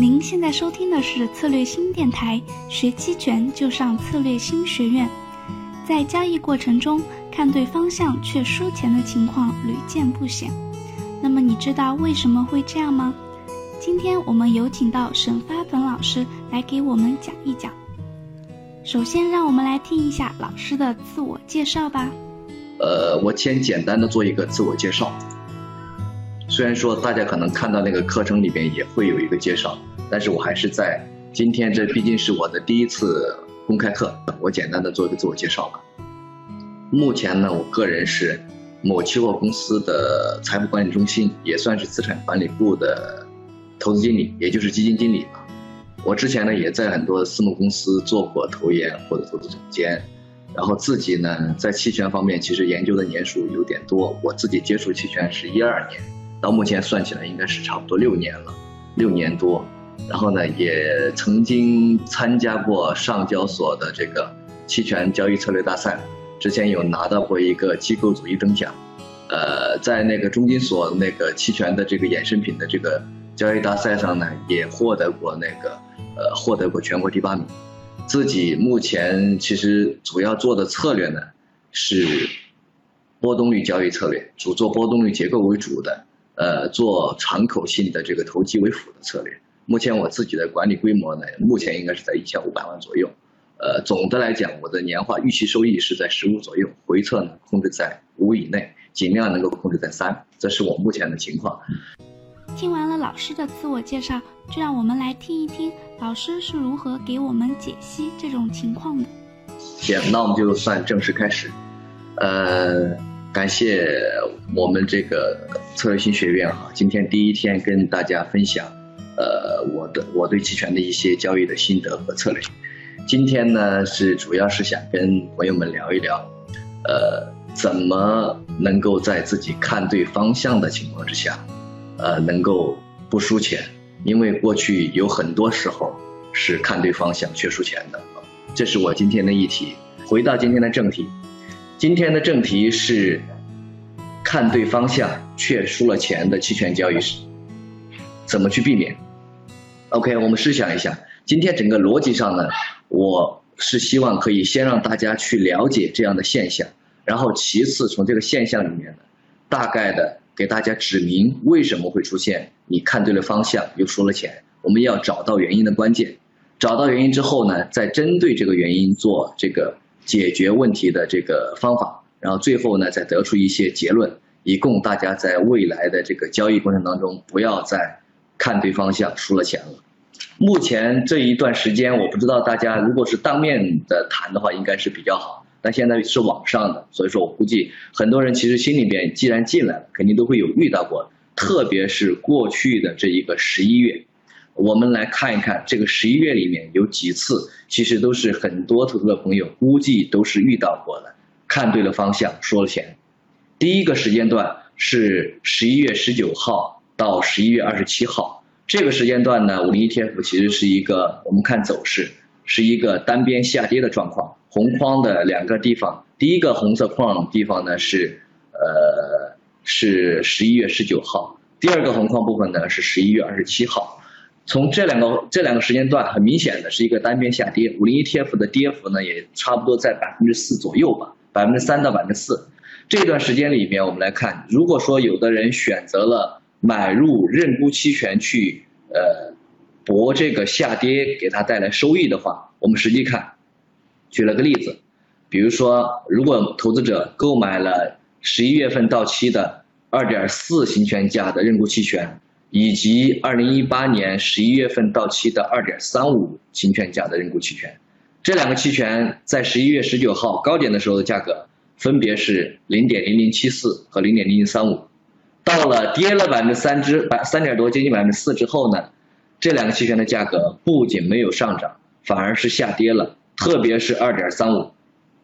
您现在收听的是策略新电台，学期权就上策略新学院。在交易过程中看对方向却输钱的情况屡见不鲜。那么你知道为什么会这样吗？今天我们有请到沈发本老师来给我们讲一讲。首先，让我们来听一下老师的自我介绍吧。呃，我先简单的做一个自我介绍。虽然说大家可能看到那个课程里边也会有一个介绍，但是我还是在今天这毕竟是我的第一次公开课，我简单的做一个自我介绍吧。目前呢，我个人是某期货公司的财富管理中心，也算是资产管理部的投资经理，也就是基金经理吧。我之前呢也在很多私募公司做过投研或者投资总监。然后自己呢，在期权方面其实研究的年数有点多。我自己接触期权是一二年，到目前算起来应该是差不多六年了，六年多。然后呢，也曾经参加过上交所的这个期权交易策略大赛，之前有拿到过一个机构组一等奖。呃，在那个中金所那个期权的这个衍生品的这个交易大赛上呢，也获得过那个呃，获得过全国第八名。自己目前其实主要做的策略呢，是波动率交易策略，主做波动率结构为主的，呃，做敞口性的这个投机为辅的策略。目前我自己的管理规模呢，目前应该是在一千五百万左右，呃，总的来讲，我的年化预期收益是在十五左右，回撤呢控制在五以内，尽量能够控制在三，这是我目前的情况。听完了老师的自我介绍，就让我们来听一听老师是如何给我们解析这种情况的。行，那我们就算正式开始。呃，感谢我们这个策略新学院哈，今天第一天跟大家分享，呃，我的我对期权的一些交易的心得和策略。今天呢是主要是想跟朋友们聊一聊，呃，怎么能够在自己看对方向的情况之下。呃，能够不输钱，因为过去有很多时候是看对方向却输钱的。这是我今天的议题。回到今天的正题，今天的正题是看对方向却输了钱的期权交易是怎么去避免？OK，我们试想一下，今天整个逻辑上呢，我是希望可以先让大家去了解这样的现象，然后其次从这个现象里面呢，大概的。给大家指明为什么会出现，你看对了方向又输了钱，我们要找到原因的关键，找到原因之后呢，再针对这个原因做这个解决问题的这个方法，然后最后呢再得出一些结论，以供大家在未来的这个交易过程当中不要再看对方向输了钱了。目前这一段时间，我不知道大家如果是当面的谈的话，应该是比较好。但现在是网上的，所以说我估计很多人其实心里边既然进来了，肯定都会有遇到过。特别是过去的这一个十一月，我们来看一看这个十一月里面有几次，其实都是很多投资的朋友估计都是遇到过的。看对了方向，输了钱。第一个时间段是十一月十九号到十一月二十七号，这个时间段呢，五零 ETF 其实是一个我们看走势是一个单边下跌的状况。红框的两个地方，第一个红色框地方呢是，呃，是十一月十九号，第二个红框部分呢是十一月二十七号。从这两个这两个时间段，很明显的是一个单边下跌，五零 ETF 的跌幅呢也差不多在百分之四左右吧，百分之三到百分之四。这段时间里面，我们来看，如果说有的人选择了买入认沽期权去，呃，博这个下跌给他带来收益的话，我们实际看。举了个例子，比如说，如果投资者购买了十一月份到期的二点四行权价的认沽期权，以及二零一八年十一月份到期的二点三五行权价的认沽期权，这两个期权在十一月十九号高点的时候的价格分别是零点零零七四和零点零零三五，到了跌了百分之三之百三点多接近百分之四之后呢，这两个期权的价格不仅没有上涨，反而是下跌了。特别是二点三五，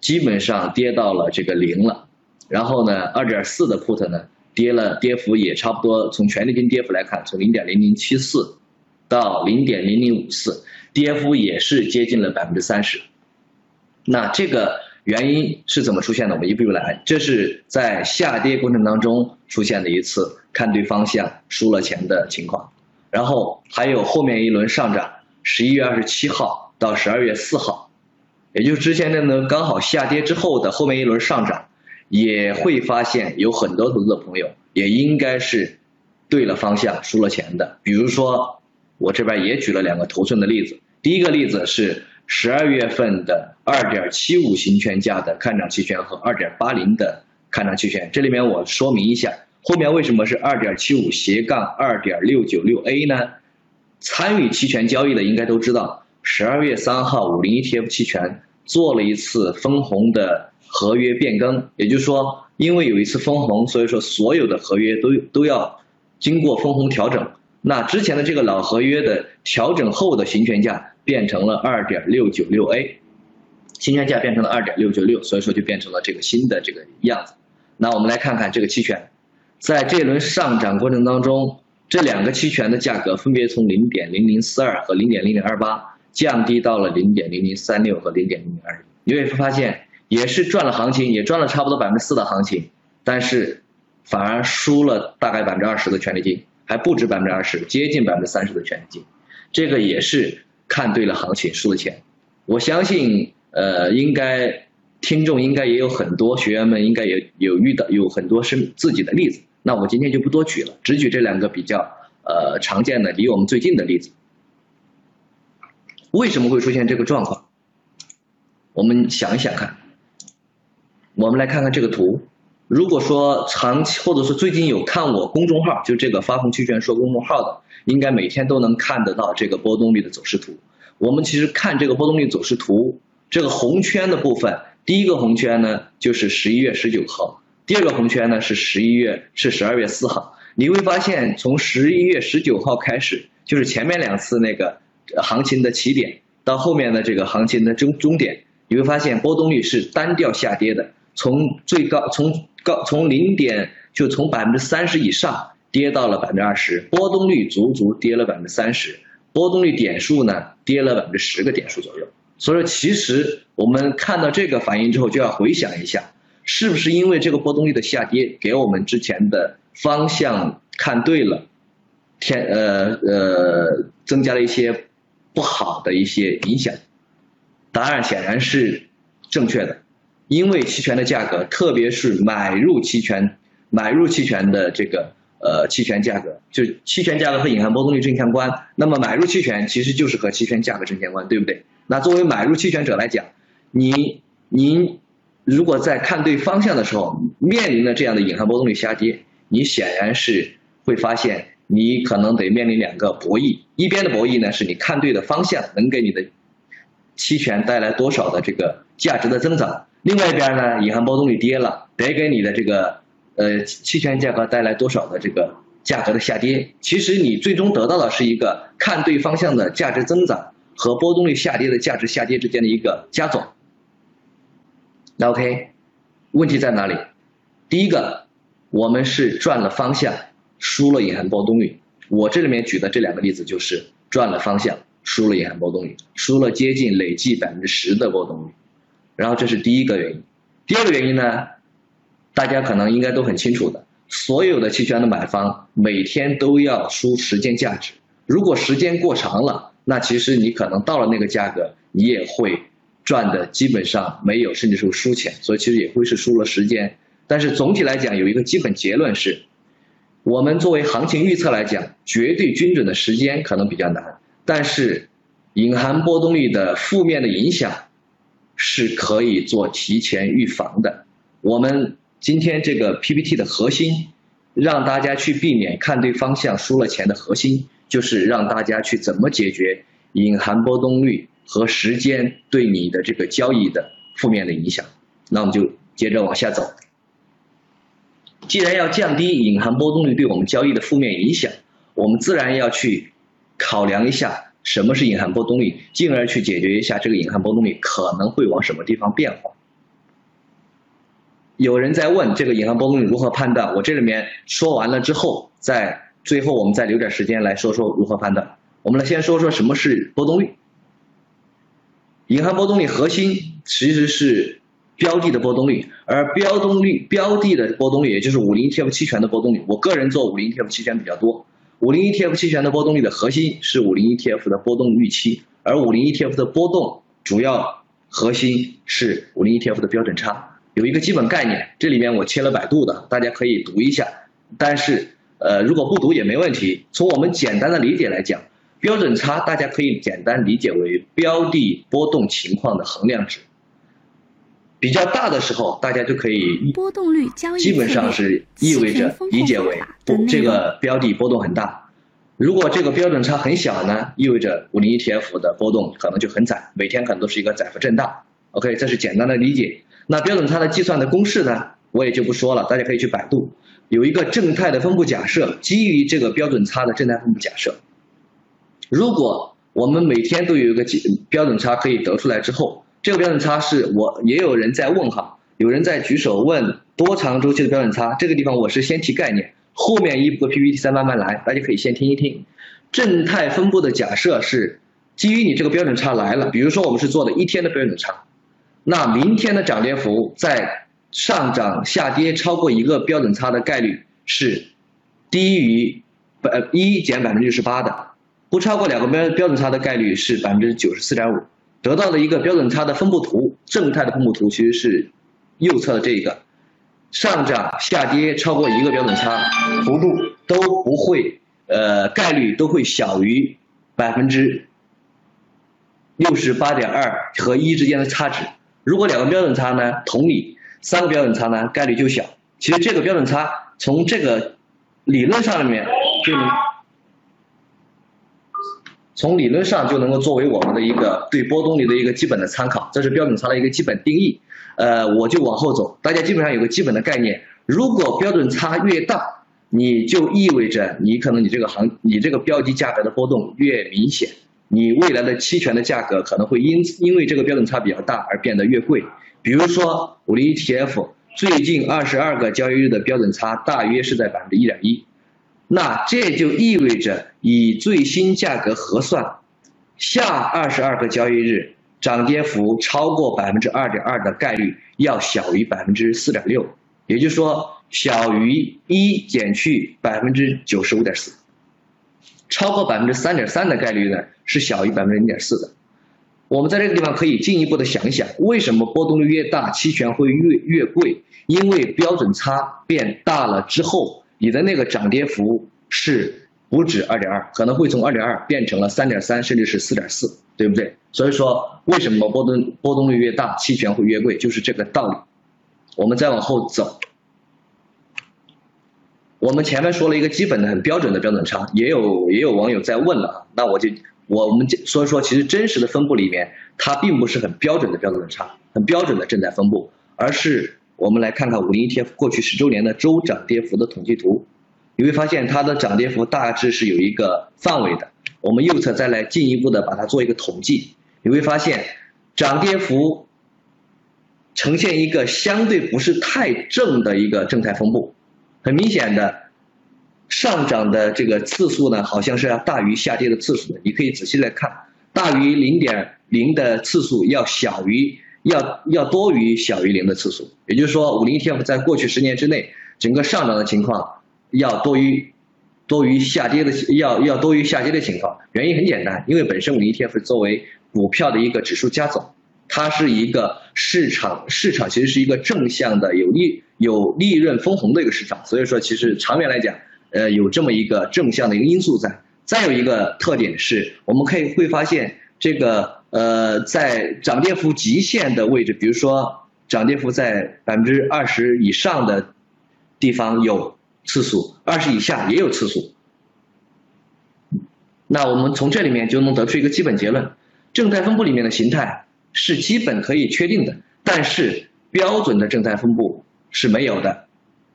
基本上跌到了这个零了，然后呢，二点四的 put 呢，跌了，跌幅也差不多。从权利金跌幅来看，从零点零零七四到零点零零五四，跌幅也是接近了百分之三十。那这个原因是怎么出现的？我们一步一步来。这是在下跌过程当中出现的一次看对方向输了钱的情况。然后还有后面一轮上涨，十一月二十七号到十二月四号，也就是之前的呢刚好下跌之后的后面一轮上涨，也会发现有很多投资的朋友也应该是对了方向输了钱的。比如说我这边也举了两个头寸的例子，第一个例子是十二月份的二点七五行权价的看涨期权和二点八零的看涨期权，这里面我说明一下。后面为什么是二点七五斜杠二点六九六 A 呢？参与期权交易的应该都知道，十二月三号五零 ETF 期权做了一次分红的合约变更，也就是说，因为有一次分红，所以说所有的合约都都要经过分红调整。那之前的这个老合约的调整后的行权价变成了二点六九六 A，行权价变成了二点六九六，所以说就变成了这个新的这个样子。那我们来看看这个期权。在这轮上涨过程当中，这两个期权的价格分别从零点零零四二和零点零零二八降低到了零点零零三六和零点零零二。你会发现，也是赚了行情，也赚了差不多百分之四的行情，但是反而输了大概百分之二十的权利金，还不止百分之二十，接近百分之三十的权利金。这个也是看对了行情输了钱。我相信，呃，应该听众应该也有很多学员们应该也有遇到有很多是自己的例子。那我今天就不多举了，只举这两个比较呃常见的、离我们最近的例子。为什么会出现这个状况？我们想一想看。我们来看看这个图。如果说长期或者是最近有看我公众号，就这个发红期权说公众号的，应该每天都能看得到这个波动率的走势图。我们其实看这个波动率走势图，这个红圈的部分，第一个红圈呢就是十一月十九号。第二个红圈呢是十一月，是十二月四号。你会发现，从十一月十九号开始，就是前面两次那个行情的起点，到后面的这个行情的终终点，你会发现波动率是单调下跌的，从最高从高从零点就从百分之三十以上跌到了百分之二十，波动率足足跌了百分之三十，波动率点数呢跌了百分之十个点数左右。所以说，其实我们看到这个反应之后，就要回想一下。是不是因为这个波动率的下跌，给我们之前的方向看对了，天呃呃增加了一些不好的一些影响？答案显然是正确的，因为期权的价格，特别是买入期权买入期权的这个呃期权价格，就期权价格和隐含波动率正相关。那么买入期权其实就是和期权价格正相关，对不对？那作为买入期权者来讲，你您。如果在看对方向的时候面临了这样的隐含波动率下跌，你显然是会发现你可能得面临两个博弈。一边的博弈呢，是你看对的方向能给你的期权带来多少的这个价值的增长；另外一边呢，隐含波动率跌了，得给你的这个呃期权价格带来多少的这个价格的下跌。其实你最终得到的是一个看对方向的价值增长和波动率下跌的价值下跌之间的一个加总。OK，问题在哪里？第一个，我们是赚了方向，输了隐含波动率。我这里面举的这两个例子就是赚了方向，输了隐含波动率，输了接近累计百分之十的波动率。然后这是第一个原因。第二个原因呢，大家可能应该都很清楚的，所有的期权的买方每天都要输时间价值。如果时间过长了，那其实你可能到了那个价格，你也会。赚的基本上没有，甚至是输钱，所以其实也会是输了时间。但是总体来讲，有一个基本结论是，我们作为行情预测来讲，绝对精准的时间可能比较难，但是隐含波动率的负面的影响是可以做提前预防的。我们今天这个 PPT 的核心，让大家去避免看对方向输了钱的核心，就是让大家去怎么解决隐含波动率。和时间对你的这个交易的负面的影响，那我们就接着往下走。既然要降低隐含波动率对我们交易的负面影响，我们自然要去考量一下什么是隐含波动率，进而去解决一下这个隐含波动率可能会往什么地方变化。有人在问这个隐含波动率如何判断，我这里面说完了之后，在最后我们再留点时间来说说如何判断。我们来先说说什么是波动率。隐含波动率核心其实是标的的波动率，而标动率标的的波动率，也就是五零 ETF 期权的波动率。我个人做五零 ETF 期权比较多，五零 ETF 期权的波动率的核心是五零 ETF 的波动预期，而五零 ETF 的波动主要核心是五零 ETF 的标准差。有一个基本概念，这里面我切了百度的，大家可以读一下。但是，呃，如果不读也没问题。从我们简单的理解来讲，标准差大家可以简单理解为标的波动情况的衡量值。比较大的时候，大家就可以波动率交易基本上是意味着理解为这个标的波动很大。如果这个标准差很小呢，意味着五零 ETF 的波动可能就很窄，每天可能都是一个窄幅震荡。OK，这是简单的理解。那标准差的计算的公式呢，我也就不说了，大家可以去百度。有一个正态的分布假设，基于这个标准差的正态分布假设，如果我们每天都有一个标准差可以得出来之后。这个标准差是我也有人在问哈，有人在举手问多长周期的标准差。这个地方我是先提概念，后面一部 PPT 再慢慢来，大家可以先听一听。正态分布的假设是基于你这个标准差来了，比如说我们是做的一天的标准差，那明天的涨跌幅在上涨下跌超过一个标准差的概率是低于百一减百分之六十八的，不超过两个标标准差的概率是百分之九十四点五。得到的一个标准差的分布图，正态的分布图其实是右侧的这个，上涨下跌超过一个标准差幅度都不会，呃，概率都会小于百分之六十八点二和一之间的差值。如果两个标准差呢，同理，三个标准差呢，概率就小。其实这个标准差从这个理论上里面就。能。从理论上就能够作为我们的一个对波动率的一个基本的参考，这是标准差的一个基本定义。呃，我就往后走，大家基本上有个基本的概念。如果标准差越大，你就意味着你可能你这个行你这个标的价格的波动越明显，你未来的期权的价格可能会因因为这个标准差比较大而变得越贵。比如说五零 ETF 最近二十二个交易日的标准差大约是在百分之一点一。那这就意味着，以最新价格核算，下二十二个交易日涨跌幅超过百分之二点二的概率要小于百分之四点六，也就是说，小于一减去百分之九十五点四，超过百分之三点三的概率呢是小于百分之零点四的。我们在这个地方可以进一步的想一想，为什么波动率越大，期权会越越贵？因为标准差变大了之后。你的那个涨跌幅是不止二点二，可能会从二点二变成了三点三，甚至是四点四，对不对？所以说，为什么波动波动率越大，期权会越贵，就是这个道理。我们再往后走，我们前面说了一个基本的、很标准的标准差，也有也有网友在问了，那我就我们所以说，其实真实的分布里面，它并不是很标准的标准差，很标准的正在分布，而是。我们来看看五零 ETF 过去十周年的周涨跌幅的统计图，你会发现它的涨跌幅大致是有一个范围的。我们右侧再来进一步的把它做一个统计，你会发现涨跌幅呈现一个相对不是太正的一个正态分布。很明显的，上涨的这个次数呢，好像是要大于下跌的次数的。你可以仔细来看，大于零点零的次数要小于。要要多于小于零的次数，也就是说，五零 ETF 在过去十年之内，整个上涨的情况要多于多于下跌的，要要多于下跌的情况。原因很简单，因为本身五零 ETF 作为股票的一个指数加总，它是一个市场市场其实是一个正向的有利有利润分红的一个市场，所以说其实长远来讲，呃，有这么一个正向的一个因素在。再有一个特点是，我们可以会发现这个。呃，在涨跌幅极限的位置，比如说涨跌幅在百分之二十以上的地方有次数，二十以下也有次数。那我们从这里面就能得出一个基本结论：正态分布里面的形态是基本可以确定的，但是标准的正态分布是没有的。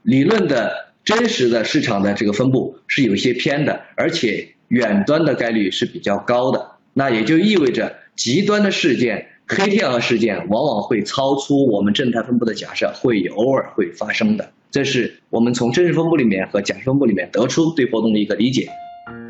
理论的真实的市场的这个分布是有些偏的，而且远端的概率是比较高的。那也就意味着。极端的事件，黑天鹅事件往往会超出我们正态分布的假设，会偶尔会发生的。这是我们从真实分布里面和假设分布里面得出对波动的一个理解。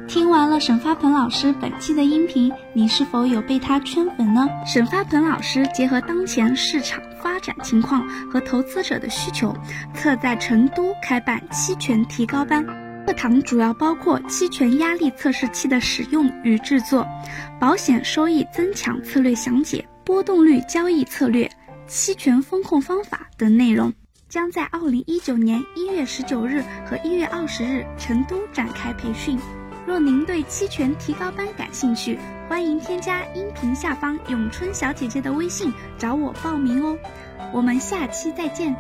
听完了沈发鹏老师本期的音频，你是否有被他圈粉呢？沈发鹏老师结合当前市场发展情况和投资者的需求，特在成都开办期权提高班。课堂主要包括期权压力测试器的使用与制作、保险收益增强策略详解、波动率交易策略、期权风控方法等内容，将在二零一九年一月十九日和一月二十日成都展开培训。若您对期权提高班感兴趣，欢迎添加音频下方咏春小姐姐的微信找我报名哦。我们下期再见。